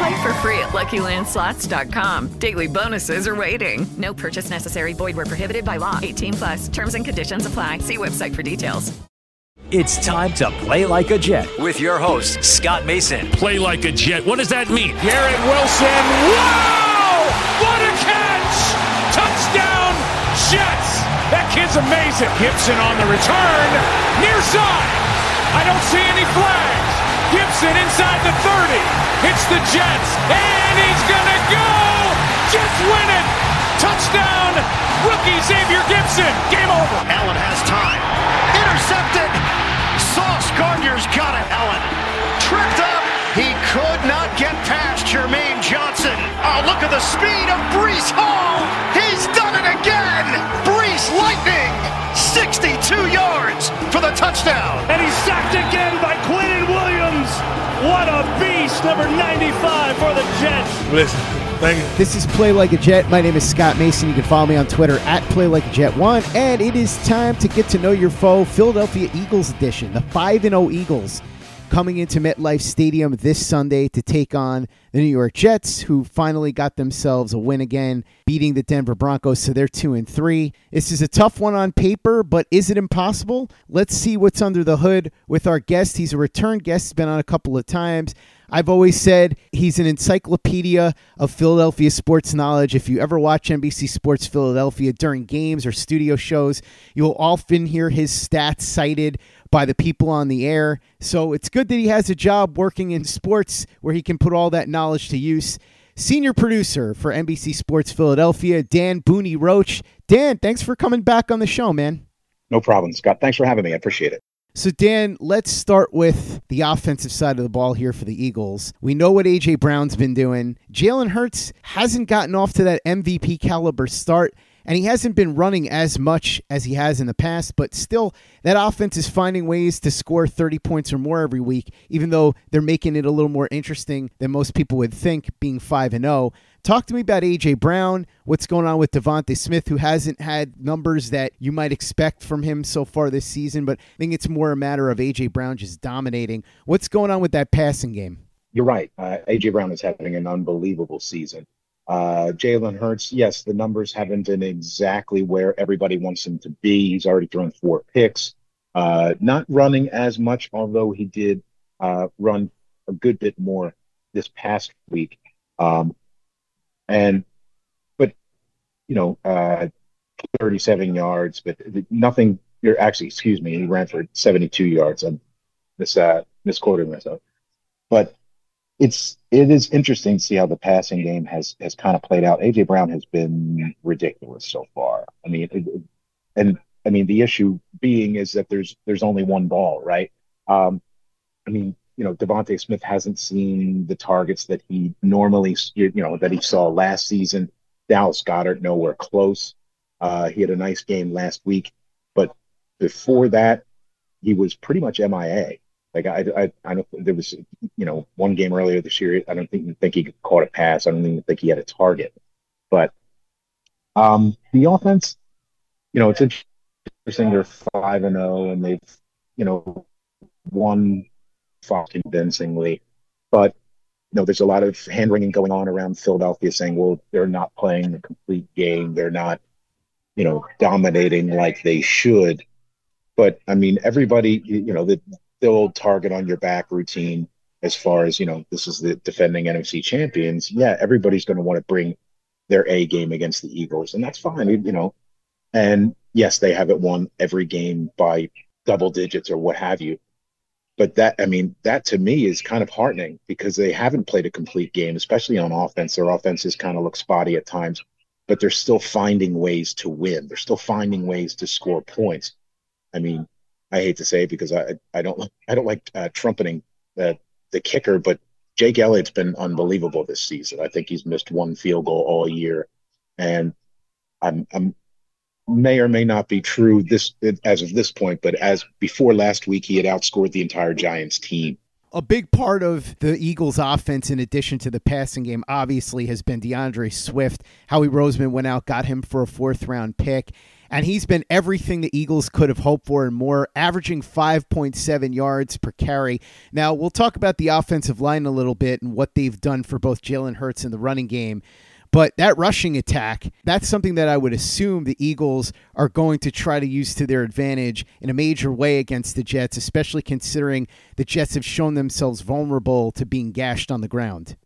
Play for free at LuckyLandSlots.com. Daily bonuses are waiting. No purchase necessary. Void where prohibited by law. 18 plus. Terms and conditions apply. See website for details. It's time to play like a Jet with your host, Scott Mason. Play like a Jet. What does that mean? Garrett Wilson. Wow! What a catch! Touchdown, Jets! That kid's amazing. Gipson on the return. Near side. I don't see any flags. Gipson inside the 30. Hits the Jets. And he's going to go! Jets win it! Touchdown! Rookie Xavier Gipson. Game over. Allen has time. Intercepted. Sauce Gardner's got it. Allen tripped up. He could not get past Jermaine Johnson. Oh, look at the speed of Breece Hall. He's done it again. Breece Lightning. 62 yards for the touchdown. And he's sacked again by Williams. What a beast, number 95 for the Jets. Listen, thank you. This is Play Like a Jet. My name is Scott Mason. You can follow me on Twitter at Play Like a Jet One, and it is time to get to know your foe, Philadelphia Eagles edition, the five and zero Eagles, coming into MetLife Stadium this Sunday to take on the New York Jets, who finally got themselves a win again, beating the Denver Broncos, so they're two and three. This is a tough one on paper, but is it impossible? Let's see what's under the hood with our guest. He's a return guest. He's been on a couple of times. I've always said he's an encyclopedia of Philadelphia sports knowledge. If you ever watch NBC Sports Philadelphia during games or studio shows, you'll often hear his stats cited by the people on the air. So it's good that he has a job working in sports where he can put all that knowledge to use. Senior producer for NBC Sports Philadelphia, Dan Boonie Roche. Dan, thanks for coming back on the show, man. No problem, Scott. Thanks for having me. I appreciate it. So, Dan, let's start with the offensive side of the ball here for the Eagles. We know what A.J. Brown's been doing. Jalen Hurts hasn't gotten off to that MVP caliber start, and he hasn't been running as much as he has in the past, but still, that offense is finding ways to score 30 points or more every week, even though they're making it a little more interesting than most people would think, being 5 and 0. Talk to me about AJ Brown. What's going on with DeVonta Smith, who hasn't had numbers that you might expect from him so far this season, but I think it's more a matter of AJ Brown just dominating. What's going on with that passing game? You're right. Uh, AJ Brown is having an unbelievable season. Uh, Jalen Hurts, yes, the numbers haven't been exactly where everybody wants him to be. He's already thrown four picks. Uh, not running as much, although he did uh, run a good bit more this past week. Um, and, but, you know, uh, 37 yards, but nothing. You're actually, excuse me, he ran for 72 yards. I'm mis uh, misquoting myself, but it's it is interesting to see how the passing game has has kind of played out. AJ Brown has been ridiculous so far. I mean, it, and I mean the issue being is that there's there's only one ball, right? Um, I mean, you know, DeVonta Smith hasn't seen the targets that he normally, you know, that he saw last season. Dallas Goedert nowhere close. Uh, he had a nice game last week, but before that, he was pretty much MIA. Like I, I, I don't. There was, you know, one game earlier this year. I don't think think he caught a pass. I don't even think he had a target. But um, the offense, you know, it's interesting they're five and zero, and they've you know won far convincingly, but you know there's a lot of hand wringing going on around Philadelphia, saying, well, they're not playing the complete game, they're not you know dominating like they should. But I mean, everybody, you know, the the old target on your back routine as far as you know this is the defending NFC champions. Yeah, everybody's going to want to bring their A game against the Eagles, and that's fine. You know, and yes, they haven't won every game by double digits or what have you. But that, I mean, that to me is kind of heartening because they haven't played a complete game, especially on offense. Their offenses kind of look spotty at times, but they're still finding ways to win. They're still finding ways to score points. I mean, I hate to say because I I don't I don't like uh, trumpeting the the kicker, but Jake Elliott's been unbelievable this season. I think he's missed one field goal all year, and I'm I'm may or may not be true this as of this point, but as before last week, he had outscored the entire Giants team. A big part of the Eagles' offense, in addition to the passing game, obviously has been D'Andre Swift. Howie Roseman went out, got him for a fourth round pick, and he's been everything the Eagles could have hoped for and more, averaging 5.7 yards per carry. Now, we'll talk about the offensive line a little bit and what they've done for both Jalen Hurts and the running game. But that rushing attack, that's something that I would assume the Eagles are going to try to use to their advantage in a major way against the Jets, especially considering the Jets have shown themselves vulnerable to being gashed on the ground.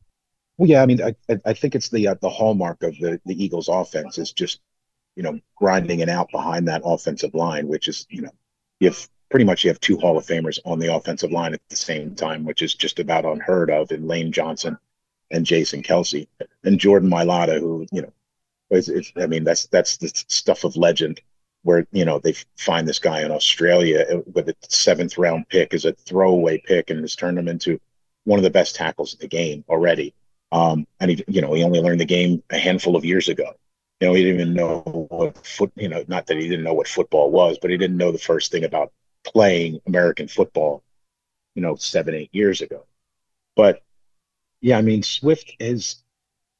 Well, yeah, I mean, I, I think it's the uh, the hallmark of the the Eagles' offense is just you know grinding it out behind that offensive line, which is you know have pretty much you have two Hall of Famers on the offensive line at the same time, which is just about unheard of in Lane Johnson and Jason Kelce and Jordan Mailata, who you know, I mean that's that's the stuff of legend. Where you know they find this guy in Australia with a seventh round pick as a throwaway pick and has turned him into one of the best tackles in the game already. Um, and he, you know, he only learned the game a handful of years ago. You know, he didn't even know what foot. You know, not that he didn't know what football was, but he didn't know the first thing about playing American football. You know, seven eight years ago. But yeah, I mean, Swift is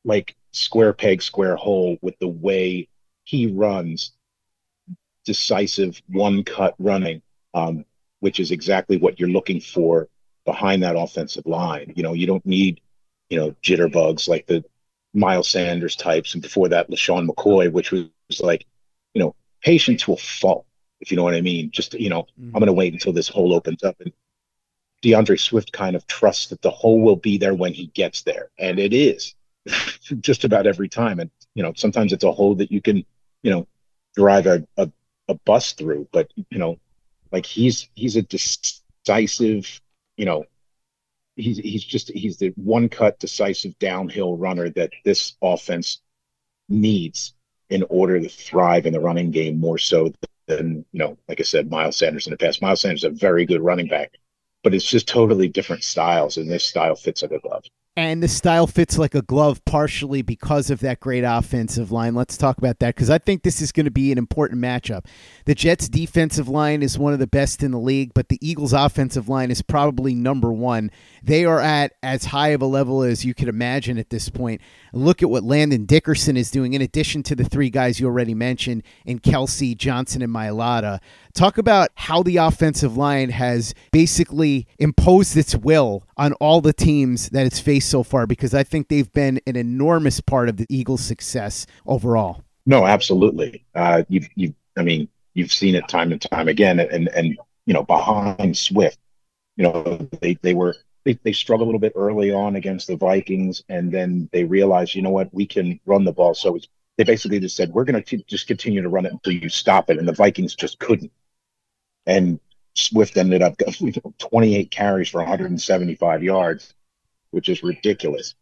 like square peg, square hole with the way he runs decisive one cut running, um, which is exactly what you're looking for behind that offensive line. You know, you don't need, you know, jitterbugs like the Miles Sanders types, and before that, LeSean McCoy, which was, like, you know, patience will fall, if you know what I mean. Just, you know, mm-hmm. I'm going to wait until this hole opens up. And D'Andre Swift kind of trusts that the hole will be there when he gets there, and it is just about every time. And you know, sometimes it's a hole that you can, you know, drive a, a, a bus through, but you know, like he's he's a decisive, you know, he's he's just he's the one cut decisive downhill runner that this offense needs in order to thrive in the running game more so than you know, like I said, Miles Sanders in the past. Miles Sanders is a very good running back but it's just totally different styles, and this style fits like a glove. And the style fits like a glove partially because of that great offensive line. Let's talk about that because I think this is going to be an important matchup. The Jets' defensive line is one of the best in the league, but the Eagles' offensive line is probably number one. They are at as high of a level as you could imagine at this point. Look at what Landon Dickerson is doing, in addition to the three guys you already mentioned in Kelce, Johnson, and Mailata. Talk about how the offensive line has basically imposed its will on all the teams that it's faced so far because I think they've been an enormous part of the Eagles' success overall. No, absolutely. Uh, you've, you've, I mean, you've seen it time and time again, and and you know behind Swift, you know they they were they, they struggled a little bit early on against the Vikings, and then they realized, you know what, we can run the ball. So they basically just said, we're going to just continue to run it until you stop it, and the Vikings just couldn't and Swift ended up 28 carries for 175 yards, which is ridiculous.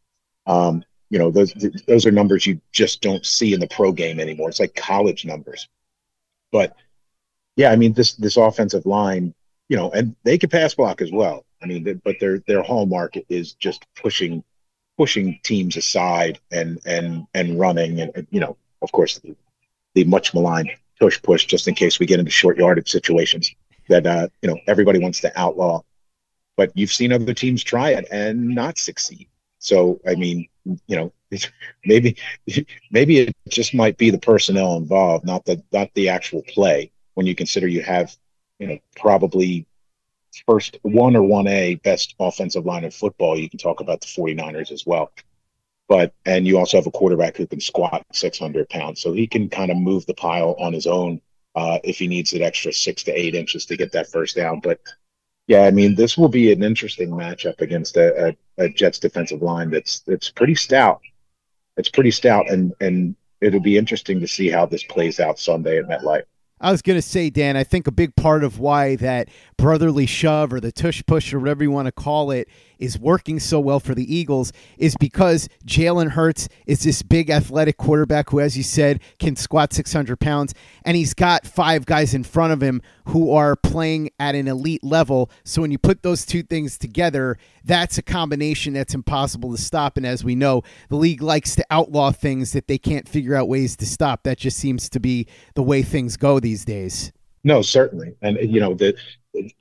Um, you know, those those are numbers you just don't see in the pro game anymore. It's like college numbers. But yeah, I mean this this offensive line, you know, and they can pass block as well. I mean, but their their hallmark is just pushing pushing teams aside and and and running and you know, of course, the, the much maligned tush push just in case we get into short yardage situations that uh, you know everybody wants to outlaw. But you've seen other teams try it and not succeed. So I mean, you know, maybe maybe it just might be the personnel involved, not the not the actual play. when you consider you have, you know, probably first one or one A best offensive line in football. You can talk about the 49ers as well. But and you also have a quarterback who can squat 600 pounds, so he can kind of move the pile on his own uh, if he needs an extra six to eight inches to get that first down. But yeah, I mean, this will be an interesting matchup against a, a, a Jets defensive line that's that's pretty stout. It's pretty stout, and and it'll be interesting to see how this plays out Sunday at MetLife. I was going to say, Dan, I think a big part of why that brotherly shove or the tush push or whatever you want to call it is working so well for the Eagles is because Jalen Hurts is this big athletic quarterback who, as you said, can squat 600 pounds. And he's got five guys in front of him who are playing at an elite level. So when you put those two things together, that's a combination that's impossible to stop. And as we know, the league likes to outlaw things that they can't figure out ways to stop. That just seems to be the way things go these days. No, certainly. And, you know, the,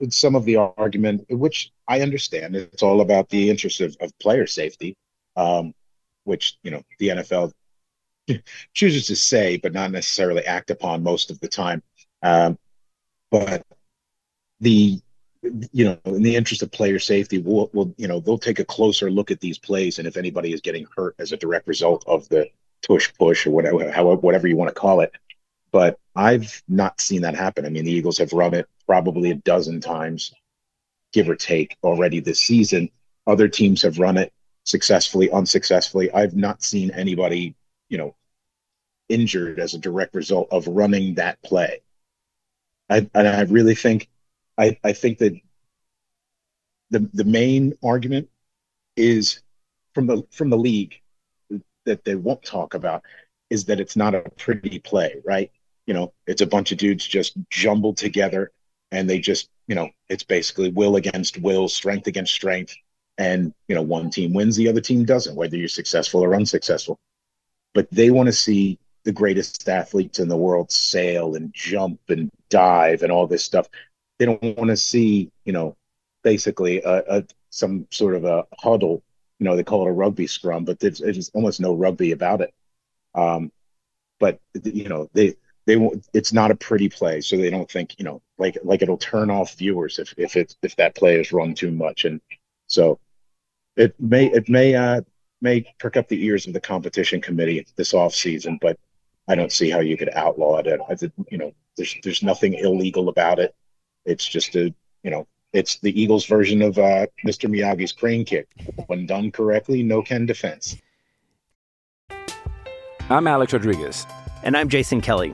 some of the argument, which I understand, it's all about the interest of, of player safety, um, which you know the NFL chooses to say, but not necessarily act upon most of the time. Um, but the you know, in the interest of player safety, we'll, we'll you know they'll take a closer look at these plays, and if anybody is getting hurt as a direct result of the tush push or whatever, however, whatever you want to call it. But I've not seen that happen. I mean, the Eagles have run it probably a dozen times, give or take, already this season. Other teams have run it successfully, unsuccessfully. I've not seen anybody, you know, injured as a direct result of running that play. I, and I really think, I, I think that the the main argument is from the from the league that they won't talk about is that it's not a pretty play, right? You know, it's a bunch of dudes just jumbled together and they just you know it's basically will against will strength against strength. And you know one team wins the other team doesn't whether you're successful or unsuccessful. But they want to see the greatest athletes in the world sail and jump and dive and all this stuff. They don't want to see you know basically a, a some sort of a huddle. You know they call it a rugby scrum but there's, there's almost no rugby about it. Um but you know they they won't it's not a pretty play. So they don't think you know like like it'll turn off viewers if if it's if that play is run too much. And so it may it may uh may perk up the ears of the competition committee this off season but i don't see how you could outlaw it. I think you know there's there's nothing illegal about it. It's just a you know it's the eagles version of uh mr miyagi's crane kick. When done correctly no can defense. I'm alex rodriguez. And i'm jason kelly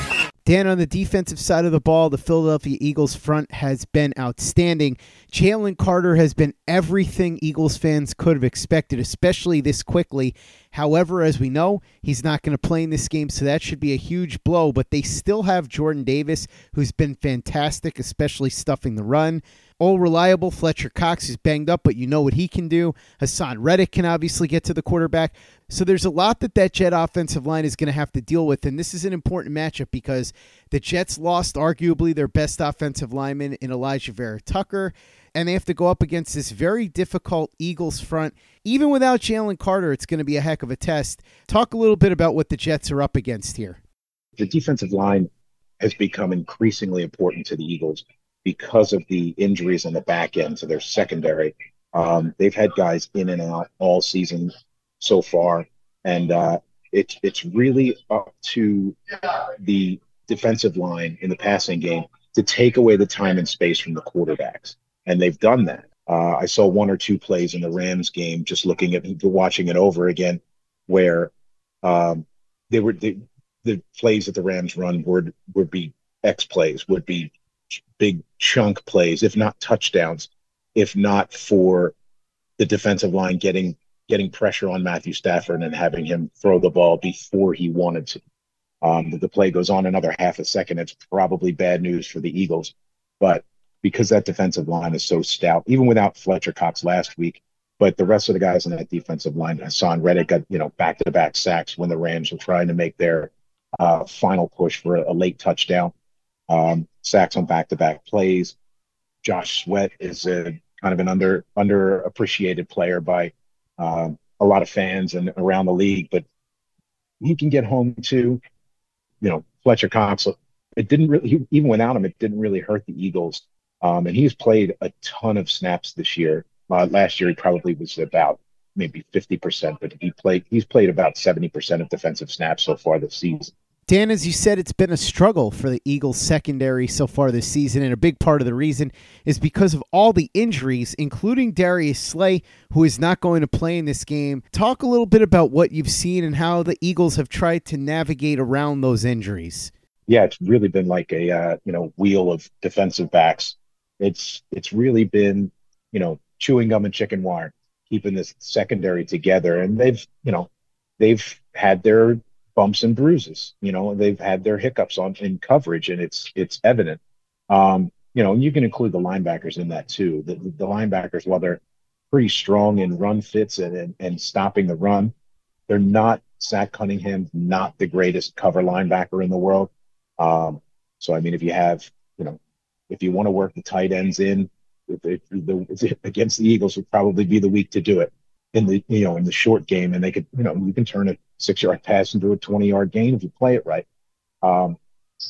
Dan, on the defensive side of the ball, the Philadelphia Eagles front has been outstanding. Jalen Carter has been everything Eagles fans could have expected, especially this quickly. However, as we know, he's not going to play in this game, so that should be a huge blow. But they still have Jordan Davis, who's been fantastic, especially stuffing the run. All reliable. Fletcher Cox is banged up, but you know what he can do. Haason Reddick can obviously get to the quarterback. So there's a lot that that Jet offensive line is going to have to deal with, and this is an important matchup because the Jets lost arguably their best offensive lineman in Alijah Vera-Tucker, and they have to go up against this very difficult Eagles front. Even without Jalen Carter, it's going to be a heck of a test. Talk a little bit about what the Jets are up against here. The defensive line has become increasingly important to the Eagles because of the injuries on the back end to their secondary. Um, they've had guys in and out all season so far, and uh, it's it's really up to the defensive line in the passing game to take away the time and space from the quarterbacks, and they've done that. Uh, I saw one or two plays in the Rams game, just looking at watching it over again, where um, they were they, the plays that the Rams run would would be X plays, would be big chunk plays, if not touchdowns, if not for the defensive line getting getting pressure on Matthew Stafford and having him throw the ball before he wanted to. Um, the play goes on another half a second. It's probably bad news for the Eagles, but because that defensive line is so stout, even without Fletcher Cox last week, but the rest of the guys in that defensive line, Haason Reddick got you know back to back sacks when the Rams were trying to make their uh, final push for a, a late touchdown um, sacks on back-to-back plays. Josh Sweat is a kind of an under underappreciated player by um, a lot of fans and around the league, but he can get home too. You know, Fletcher Cox. It didn't really, even without him, it didn't really hurt the Eagles. Um, and he's played a ton of snaps this year. Uh, last year, he probably was about maybe 50%, but he played, he's played about 70% of defensive snaps so far this season. Dan, as you said, it's been a struggle for the Eagles secondary so far this season, and a big part of the reason is because of all the injuries, including Darius Slay, who is not going to play in this game. Talk a little bit about what you've seen and how the Eagles have tried to navigate around those injuries. Yeah, it's really been like a uh, you know wheel of defensive backs. It's it's really been you know chewing gum and chicken wire, keeping this secondary together, and they've you know they've had their bumps and bruises. You know, they've had their hiccups on in coverage, and it's it's evident. Um, you know, you can include the linebackers in that too. The, the linebackers, while they're pretty strong in run fits and, and, and stopping the run, they're not. Zach Cunningham, not the greatest cover linebacker in the world. Um, so, I mean, if you have, you know, if you want to work the tight ends in, if, if the, against the Eagles would probably be the week to do it in the you know in the short game, and they could you know you can turn a six yard pass into a twenty yard gain if you play it right. Um,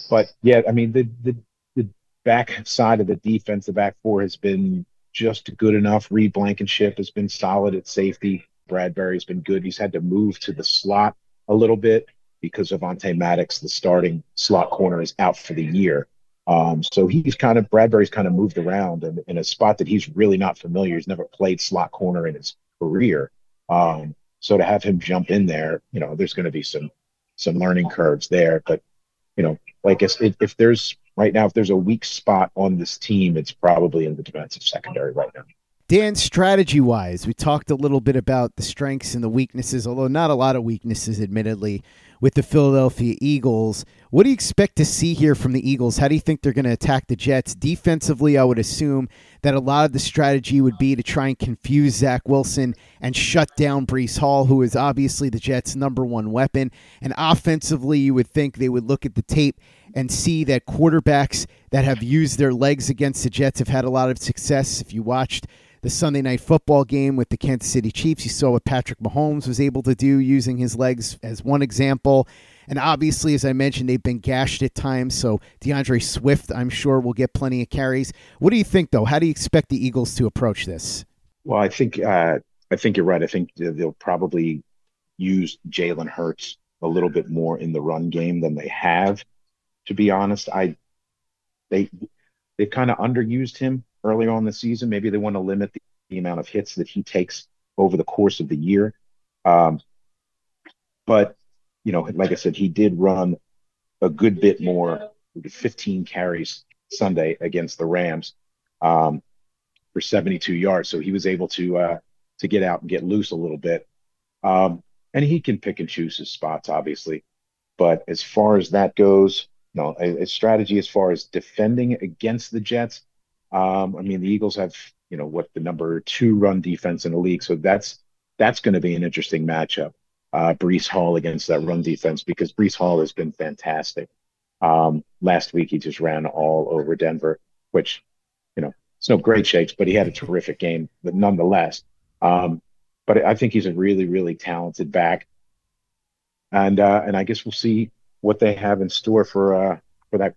but yeah, I mean the the the back side of the defense, the back four has been just good enough. Reed Blankenship has been solid at safety. Bradberry's been good. He's had to move to the slot a little bit because Avonte Maddox, the starting slot corner, is out for the year. Um, so he's kind of Bradberry's kind of moved around in, in a spot that he's really not familiar. He's never played slot corner in his career. Um, so to have him jump in there, you know, there's going to be some some learning curves there. But you know, like if, if there's right now, if there's a weak spot on this team, it's probably in the defensive secondary right now. Dan, strategy wise, we talked a little bit about the strengths and the weaknesses, although not a lot of weaknesses, admittedly, with the Philadelphia Eagles. What do you expect to see here from the Eagles? How do you think they're going to attack the Jets? Defensively, I would assume that a lot of the strategy would be to try and confuse Zach Wilson and shut down Breece Hall, who is obviously the Jets' number one weapon. And offensively, you would think they would look at the tape and see that quarterbacks that have used their legs against the Jets have had a lot of success. If you watched the Sunday night football game with the Kansas City Chiefs. You saw what Patrick Mahomes was able to do using his legs as one example. And obviously, as I mentioned, they've been gashed at times. So D'Andre Swift, I'm sure, will get plenty of carries. What do you think, though? How do you expect the Eagles to approach this? Well, I think uh, I think you're right. I think they'll probably use Jalen Hurts a little bit more in the run game than they have. To be honest, I they they've kind of underused him early on the season. Maybe they want to limit the, the, amount of hits that he takes over the course of the year. Um, but you know, like I said, he did run a good bit more, 15 carries Sunday against the Rams um, for 72 yards. So he was able to uh, to get out and get loose a little bit. Um, and he can pick and choose his spots, obviously. But as far as that goes, no, a, a strategy as far as defending against the Jets. Um, I mean, the Eagles have, you know, what the number two run defense in the league. So that's that's going to be an interesting matchup. Uh, Breece Hall against that run defense because Breece Hall has been fantastic. Um, last week he just ran all over Denver, which, you know, it's no great shakes, but he had a terrific game, but nonetheless. Um, but I think he's a really, really talented back, and uh, and I guess we'll see what they have in store for uh, for that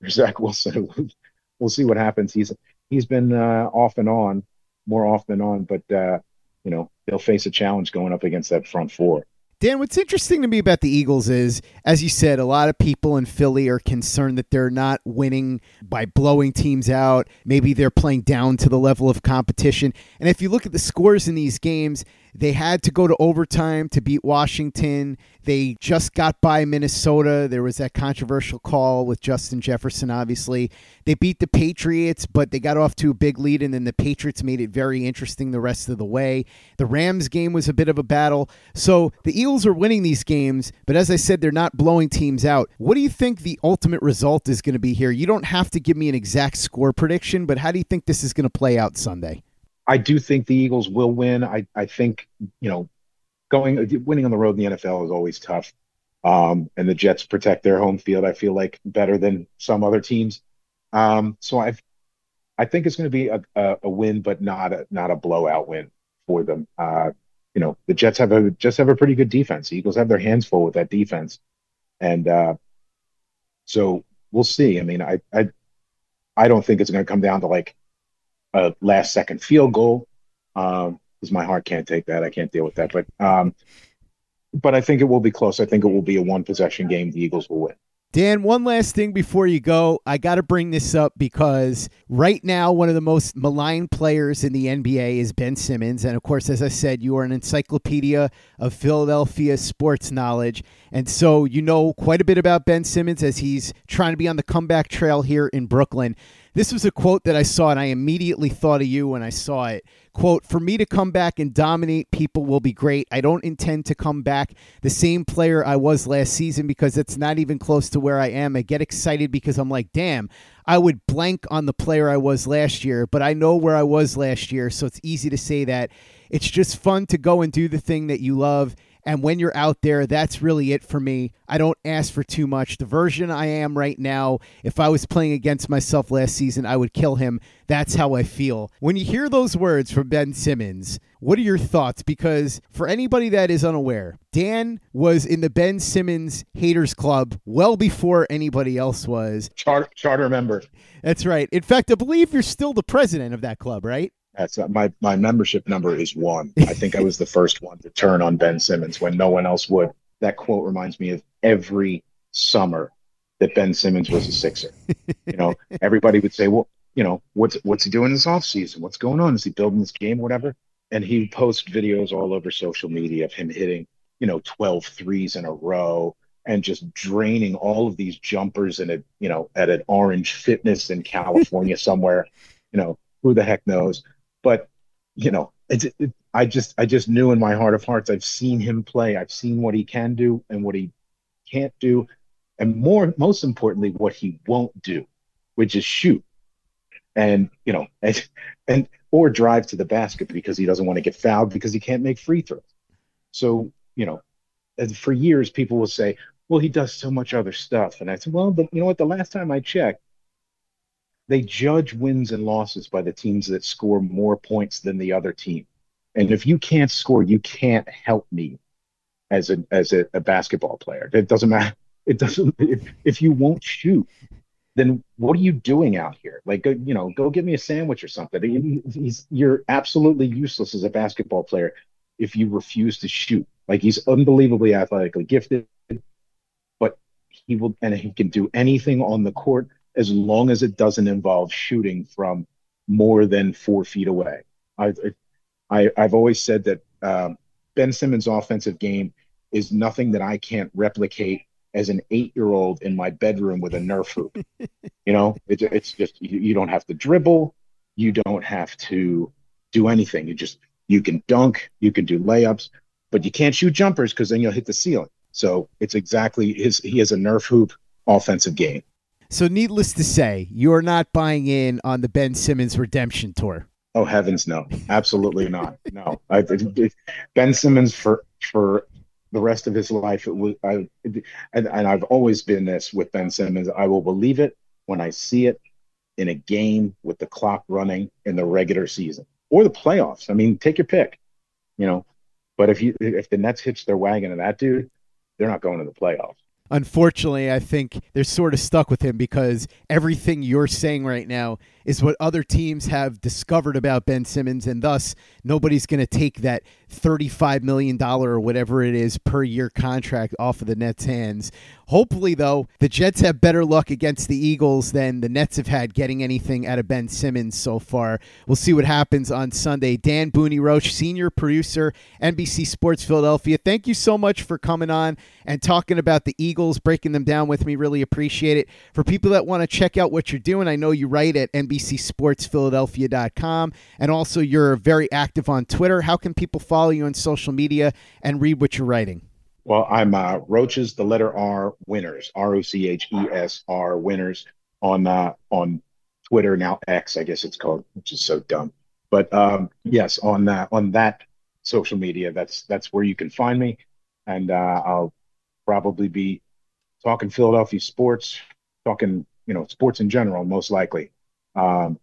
for Zach Wilson. we'll see what happens. He's he's been uh, off and on, more off than on, but uh, you know they'll face a challenge going up against that front four. Dan, what's interesting to me about the Eagles is, as you said, a lot of people in Philly are concerned that they're not winning by blowing teams out. Maybe they're playing down to the level of competition. And if you look at the scores in these games, they had to go to overtime to beat Washington. They just got by Minnesota. There was that controversial call with Justin Jefferson, obviously. They beat the Patriots, but they got off to a big lead, and then the Patriots made it very interesting the rest of the way. The Rams game was a bit of a battle. So the Eagles are winning these games, but as I said, they're not blowing teams out. What do you think the ultimate result is going to be here? You don't have to give me an exact score prediction, but how do you think this is going to play out Sunday? I do think the Eagles will win. I, I think, you know, going winning on the road in the NFL is always tough. Um, and the Jets protect their home field, I feel like, better than some other teams. Um, so I I think it's going to be a, a, a, win, but not a not a blowout win for them. Uh, you know, the Jets have a just have a pretty good defense. The Eagles have their hands full with that defense, and uh, so we'll see. I mean, I I I don't think it's going to come down to like a last second field goal because um, my heart can't take that. I can't deal with that. But um, but I think it will be close. I think it will be a one possession game. The Eagles will win. Dan, one last thing before you go. I got to bring this up because right now, one of the most maligned players in the NBA is Ben Simmons. And of course, as I said, you are an encyclopedia of Philadelphia sports knowledge. And so you know quite a bit about Ben Simmons as he's trying to be on the comeback trail here in Brooklyn. This was a quote that I saw, and I immediately thought of you when I saw it. Quote, for me to come back and dominate people will be great. I don't intend to come back the same player I was last season because it's not even close to where I am. I get excited because I'm like, damn, I would blank on the player I was last year, but I know where I was last year, so it's easy to say that. It's just fun to go and do the thing that you love and when you're out there, that's really it for me. I don't ask for too much. The version I am right now, if I was playing against myself last season, I would kill him. That's how I feel. When you hear those words from Ben Simmons, what are your thoughts? Because for anybody that is unaware, Dan was in the Ben Simmons Haters Club well before anybody else was. Charter, charter member. That's right. In fact, I believe you're still the president of that club, right? That's my my membership number is one. I think I was the first one to turn on Ben Simmons when no one else would. That quote reminds me of every summer that Ben Simmons was a Sixer. you know, everybody would say, "Well, you know, what's what's he doing this off season? What's going on? Is he building this game, or whatever?" And he post videos all over social media of him hitting, you know, 12 threes in a row and just draining all of these jumpers in a, you know, at an Orange Fitness in California somewhere. You know, who the heck knows? But you know, it's it, I just I just knew in my heart of hearts I've seen him play. I've seen what he can do and what he can't do, and more most importantly, what he won't do, which is shoot. And you know, and, and or drive to the basket because he doesn't want to get fouled because he can't make free throws. So you know, for years people will say, "Well, he does so much other stuff," and I said, "Well, you know what? The last time I checked, they judge wins and losses by the teams that score more points than the other team. And if you can't score, you can't help me as a as a, a basketball player. It doesn't matter. It doesn't. If, if you won't shoot, then what are you doing out here? Like, go, you know, go get me a sandwich or something. He's, you're absolutely useless as a basketball player if you refuse to shoot. Like he's unbelievably athletically gifted, but he will and he can do anything on the court as long as it doesn't involve shooting from more than four feet away. I've, I, I've always said that um, Ben Simmons' offensive game is nothing that I can't replicate as an eight year old in my bedroom with a Nerf hoop. you know, it's it's just you, you don't have to dribble, you don't have to do anything. You just you can dunk, you can do layups, but you can't shoot jumpers because then you'll hit the ceiling. So it's exactly his. He has a Nerf hoop offensive game. So, needless to say, you're not buying in on the Ben Simmons redemption tour. Oh heavens, no! Absolutely not. No, I, Ben Simmons for for the rest of his life. It was I, and, and I've always been this with Ben Simmons. I will believe it when I see it in a game with the clock running in the regular season or the playoffs. I mean, take your pick. You know, but if you if the Nets hitch their wagon to that dude, they're not going to the playoffs unfortunately, I think they're sort of stuck with him because everything you're saying right now is what other teams have discovered about Ben Simmons, and thus nobody's going to take that $35 million or whatever it is per year contract off of the Nets' hands. Hopefully, though, the Jets have better luck against the Eagles than the Nets have had getting anything out of Ben Simmons so far. We'll see what happens on Sunday. Dan Boonie Roche, senior producer, NBC Sports Philadelphia. Thank you so much for coming on and talking about the Eagles, breaking them down with me. Really appreciate it. For people that want to check out what you're doing, I know you write at NBCSportsPhiladelphia.com and also you're very active on Twitter. How can people follow you on social media and read what you're writing? Well, I'm uh, Roaches, the letter R, winners, R O C H E S R, winners on uh, on Twitter now X, I guess it's called, which is so dumb. But um, yes, on that on that social media, that's that's where you can find me, and uh, I'll probably be talking Philadelphia sports, talking you know sports in general, most likely. Um,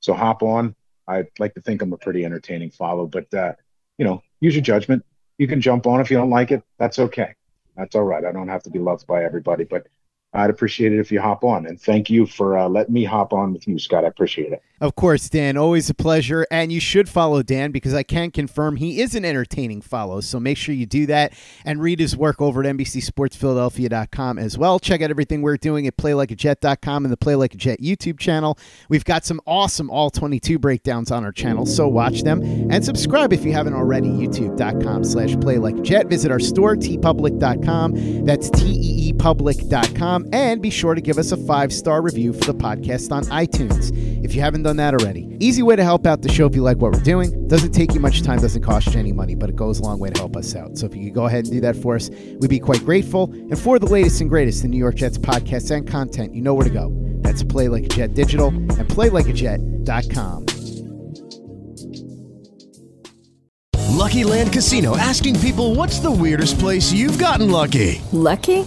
so hop on. I'd like to think I'm a pretty entertaining follow, but uh, you know, use your judgment you can jump on if you don't like it. That's okay. That's all right. I don't have to be loved by everybody, but I'd appreciate it if you hop on. And thank you for uh, letting me hop on with you, Scott. I appreciate it. Of course, Dan. Always a pleasure. And you should follow Dan because I can confirm he is an entertaining follow. So make sure you do that and read his work over at NBCSportsPhiladelphia.com as well. Check out everything we're doing at PlayLikeAJet.com and the Play Like a Jet YouTube channel. We've got some awesome All 22 breakdowns on our channel, so watch them. And subscribe if you haven't already. YouTube.com slash PlayLikeAJet. Visit our store, teepublic.com. That's T-E-E public.com. And be sure to give us a five-star review for the podcast on iTunes if you haven't done that already. Easy way to help out the show if you like what we're doing. Doesn't take you much time, doesn't cost you any money, but it goes a long way to help us out. So if you could go ahead and do that for us, we'd be quite grateful. And for the latest and greatest in New York Jets podcasts and content, you know where to go. That's Play Like a Jet Digital and PlayLikeAJet.com. Lucky Land Casino asking people what's the weirdest place you've gotten lucky? Lucky?